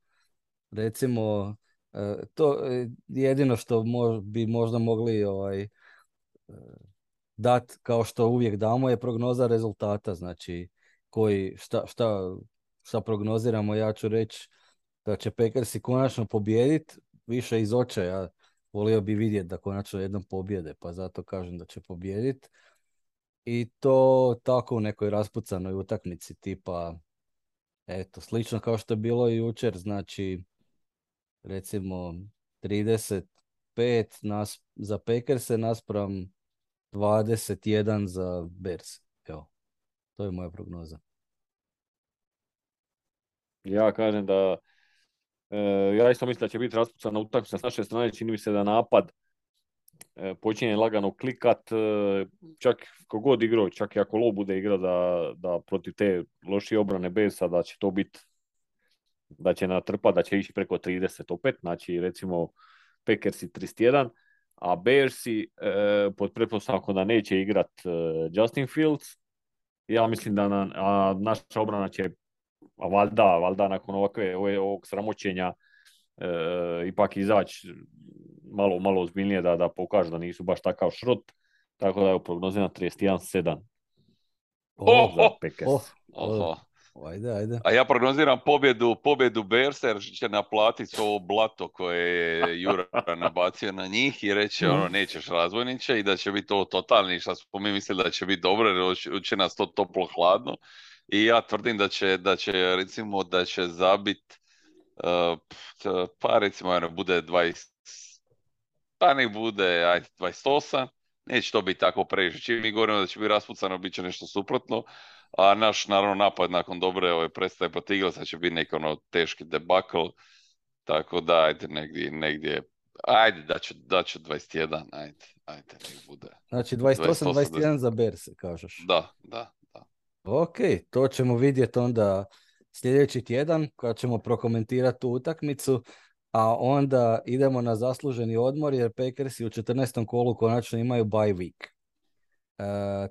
Recimo, e, to e, jedino što bi možda mogli ovaj, e, dat kao što uvijek damo je prognoza rezultata, znači koji, šta, šta, šta prognoziramo, ja ću reći da će Packersi konačno pobijediti, više iz očaja, volio bi vidjeti da konačno jednom pobjede, pa zato kažem da će pobijediti. I to tako u nekoj raspucanoj utakmici tipa, eto, slično kao što je bilo i jučer, znači recimo 35 nas, za Packerse naspram 21 za Bears. To je moja prognoza. Ja kažem da e, ja isto mislim da će biti raspucana utakmica s naše strane, čini mi se da napad e, počinje lagano klikat, e, čak kogod igrao, čak i ako Low bude igrao da, da protiv te lošije obrane Besa, da će to biti da će natrpat, da će ići preko 30 opet, znači recimo Packersi 31, a Bearsi e, pod pretpostavkom da neće igrat e, Justin Fields, ja mislim da na, a naša obrana će a valjda, valjda nakon ovakve, ove, ovog sramoćenja e, ipak izaći malo, malo ozbiljnije da, da pokažu da nisu baš takav šrot. Tako da je prognoziram 31-7 Oh, za oh, oh. Ajde, ajde. A ja prognoziram pobjedu, pobjedu Bearsa jer će naplatiti ovo blato koje je Jura [laughs] nabacio na njih i reće ono nećeš razvojniče i da će biti ovo totalni što smo mi mislili da će biti dobro jer će- nas to toplo hladno. I ja tvrdim da će, da će recimo da će zabit uh, pa recimo ono, bude 20 pa nek bude ajde, 28 neće to biti tako previše. Čim mi govorimo da će biti raspucano, bit će nešto suprotno. A naš, naravno, napad nakon dobre ove predstave protiv Eaglesa će biti neki ono teški debakl. Tako da, ajde, negdje, negdje, ajde, da ću, da ću 21, ajde, ajde, nek bude. Znači 28, 28-21 za Bears, kažeš. Da, da, da. Ok, to ćemo vidjeti onda sljedeći tjedan kad ćemo prokomentirati tu utakmicu, a onda idemo na zasluženi odmor jer Packersi u 14. kolu konačno imaju bye week. E,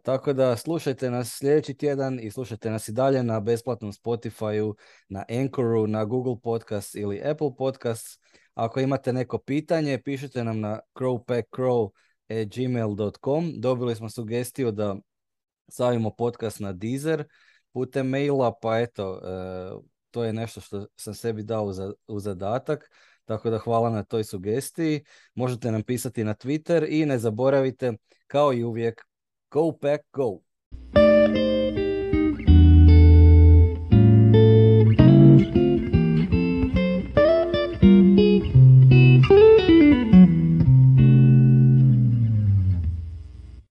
tako da slušajte nas sljedeći tjedan i slušajte nas i dalje na besplatnom Spotify-u, na Anchoru, na Google Podcast ili Apple Podcast. Ako imate neko pitanje, pišite nam na crowpackcrow.gmail.com. Dobili smo sugestiju da stavimo podcast na Deezer putem maila, pa eto, e, to je nešto što sam sebi dao u, za- u zadatak. Tako da hvala na toj sugestiji. Možete nam pisati na Twitter i ne zaboravite, kao i uvijek, Go back. go.